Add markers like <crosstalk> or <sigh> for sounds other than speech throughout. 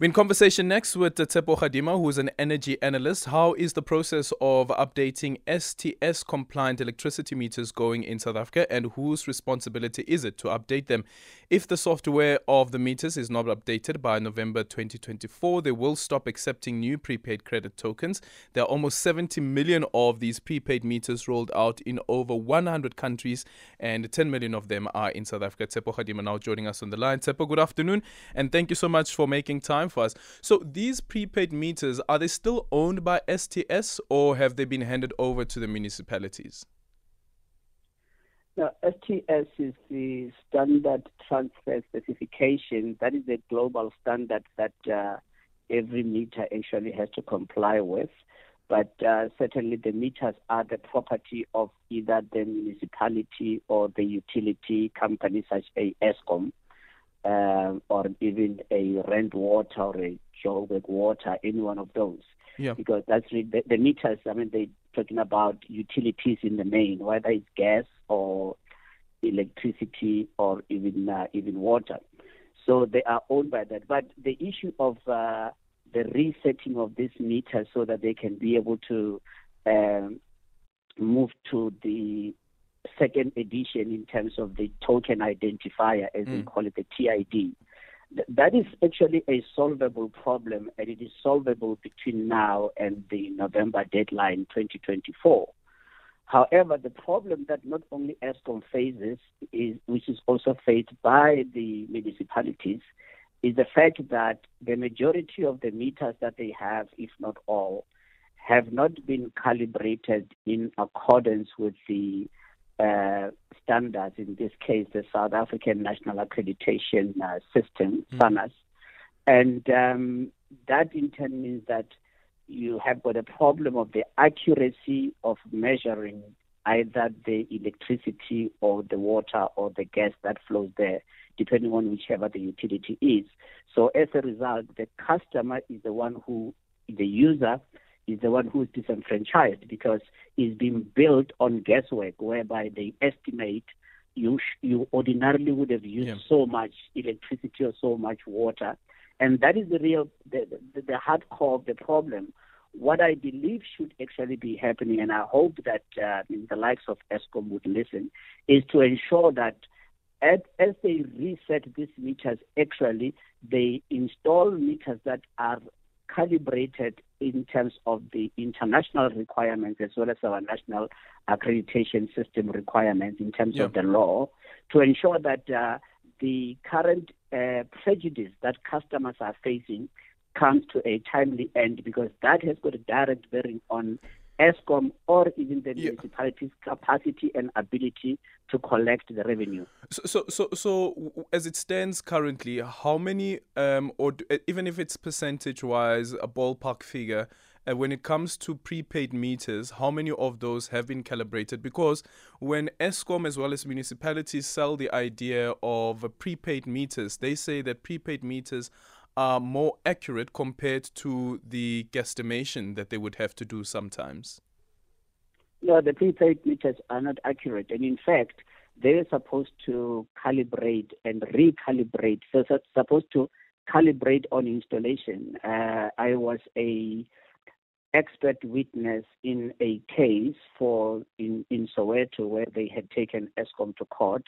We're in conversation next with Tshepo Kgadima, who is an energy analyst. How is the process of updating STS compliant electricity meters going in South Africa, and whose responsibility is it to update them? If the software of the meters is not updated by November 2024, they will stop accepting new prepaid credit tokens. There are almost 70 million of these prepaid meters rolled out in over 100 countries, and 10 million of them are in South Africa. Tshepo Kgadima now joining us on the line. Tshepo, good afternoon, and thank you so much for making time time for us. So these prepaid meters are they still owned by STS or have they been handed over to the municipalities? Now, STS is the standard transfer specification. That is a global standard that uh, every meter actually has to comply with. But uh, certainly the meters are the property of either the municipality or the utility company such as Eskom um, or even a Rand Water or a Joburg Water, any one of those. Yeah. Because that's really the, the meters. I mean, they're talking about utilities in the main, whether it's gas or electricity or even uh, even water. So they are owned by that. But the issue of uh, the resetting of these meters so that they can be able to um, move to the second edition in terms of the token identifier, as mm. we call it, the TID. that is actually a solvable problem, and it is solvable between now and the November deadline 2024. However, the problem that not only Eskom faces, is, which is also faced by the municipalities, is the fact that the majority of the meters that they have, if not all, have not been calibrated in accordance with the uh, standards, in this case, the South African National Accreditation uh, System, mm. SANAS. And um, that in turn means that you have got a problem of the accuracy of measuring either the electricity or the water or the gas that flows there, depending on whichever the utility is. So as a result, the customer is the one who, the user, is the one who is disenfranchised because it's being built on guesswork, whereby they estimate you sh- you ordinarily would have used yeah. so much electricity or so much water, and that is the real the, the, the hard core of the problem. What I believe should actually be happening, and I hope that uh, the likes of Eskom would listen, is to ensure that as, as they reset these meters, actually they install meters that are calibrated in terms of the international requirements as well as our national accreditation system requirements in terms of the law to ensure that uh, the current uh, prejudice that customers are facing comes to a timely end because that has got a direct bearing on Eskom or even the yeah. municipality's capacity and ability to collect the revenue. So, so, so, so as it stands currently, how many, um, or do, even if it's percentage-wise, a ballpark figure, uh, when it comes to prepaid meters, how many of those have been calibrated? Because when Eskom as well as municipalities sell the idea of prepaid meters, they say that prepaid meters are more accurate compared to the guesstimation that they would have to do sometimes? No, the prepaid meters are not accurate. And in fact, they're supposed to calibrate and recalibrate. So it's supposed to calibrate on installation. Uh, I was a expert witness in a case for in, in Soweto where they had taken Eskom to court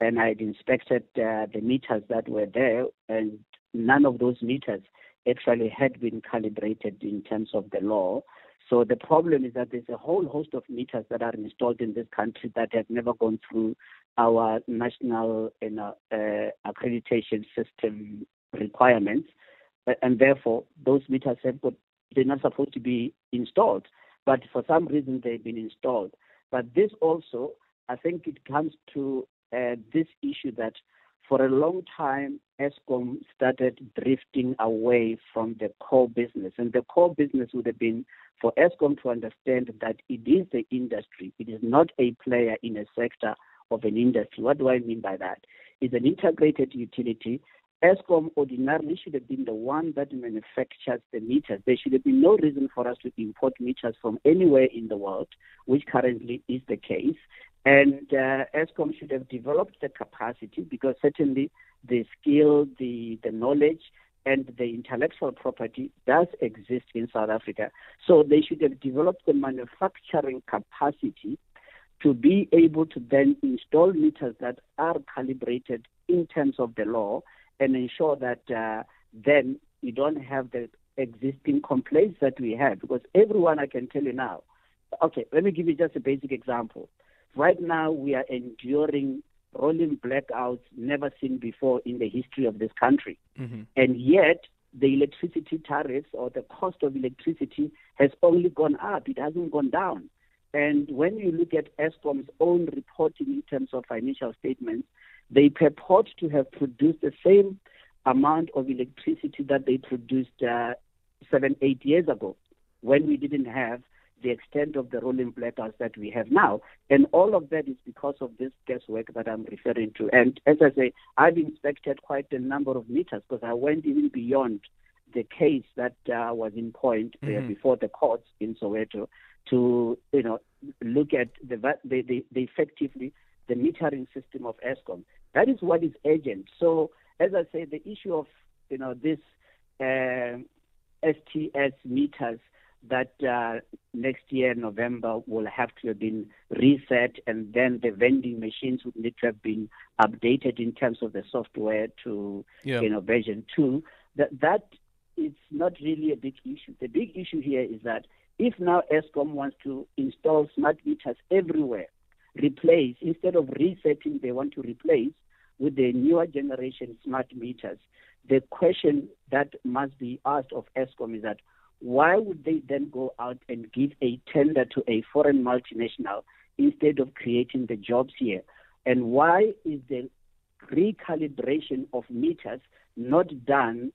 and I had inspected uh, the meters that were there and none of those meters actually had been calibrated in terms of the law. So the problem is that there's a whole host of meters that are installed in this country that have never gone through our national you know, uh, accreditation system requirements, and therefore those meters have got they're not supposed to be installed, but for some reason they've been installed. But this also, I think, it comes to uh, this issue that for a long time, Eskom started drifting away from the core business. And the core business would have been for Eskom to understand that it is the industry. It is not a player in a sector of an industry. What do I mean by that? It's an integrated utility. Eskom ordinarily should have been the one that manufactures the meters. There should have been no reason for us to import meters from anywhere in the world, which currently is the case. And uh, Eskom should have developed the capacity because certainly the skill, the, the knowledge, and the intellectual property does exist in South Africa. So they should have developed the manufacturing capacity to be able to then install meters that are calibrated in terms of the law and ensure that uh, then you don't have the existing complaints that we have. Because everyone, I can tell you now, okay, let me give you just a basic example. Right now, we are enduring rolling blackouts never seen before in the history of this country. Mm-hmm. And yet, the electricity tariffs or the cost of electricity has only gone up, it hasn't gone down. And when you look at Eskom's own reporting in terms of financial statements, they purport to have produced the same amount of electricity that they produced uh, seven, eight years ago when we didn't have the extent of the rolling blackouts that we have now. And all of that is because of this guesswork that I'm referring to. And as I say, I've inspected quite a number of meters because I went even beyond the case that uh, was in point uh, mm-hmm. before the courts in Soweto to, you know, look at the, the, the, the effectively the metering system of Eskom. That is what is urgent. So, as I say, the issue of, you know, this uh, STS meters that uh, next year, November, will have to have been reset, and then the vending machines would need to have been updated in terms of the software to yeah. you know version two. That that is not really a big issue. The big issue here is that if now Eskom wants to install smart meters everywhere, replace instead of resetting, they want to replace with the newer generation smart meters. The question that must be asked of Eskom is that why would they then go out and give a tender to a foreign multinational instead of creating the jobs here? And why is the recalibration of meters not done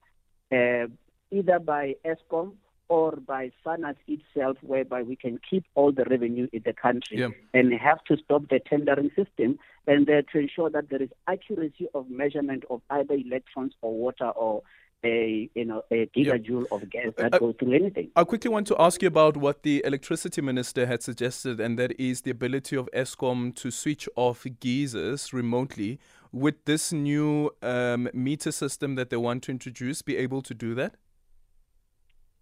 uh, either by Eskom or by SANAS itself, whereby we can keep all the revenue in the country yeah. and have to stop the tendering system and uh, to ensure that there is accuracy of measurement of either electrons or water or a you know a gigajoule yeah. of gas that I, goes through anything. I quickly want to ask you about what the electricity minister had suggested, and that is the ability of Eskom to switch off geysers remotely. With this new um, meter system that they want to introduce, be able to do that?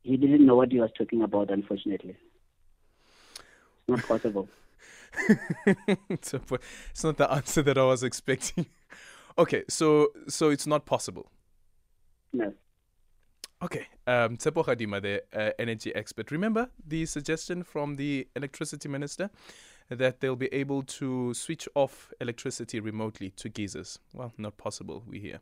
He didn't know what he was talking about, unfortunately. It's not possible. <laughs> it's not the answer that I was expecting. <laughs> okay, so so it's not possible. No. Okay, um, Tshepo Kgadima, the uh, energy expert. Remember the suggestion from the electricity minister that they'll be able to switch off electricity remotely to geysers. Well, not possible, we hear.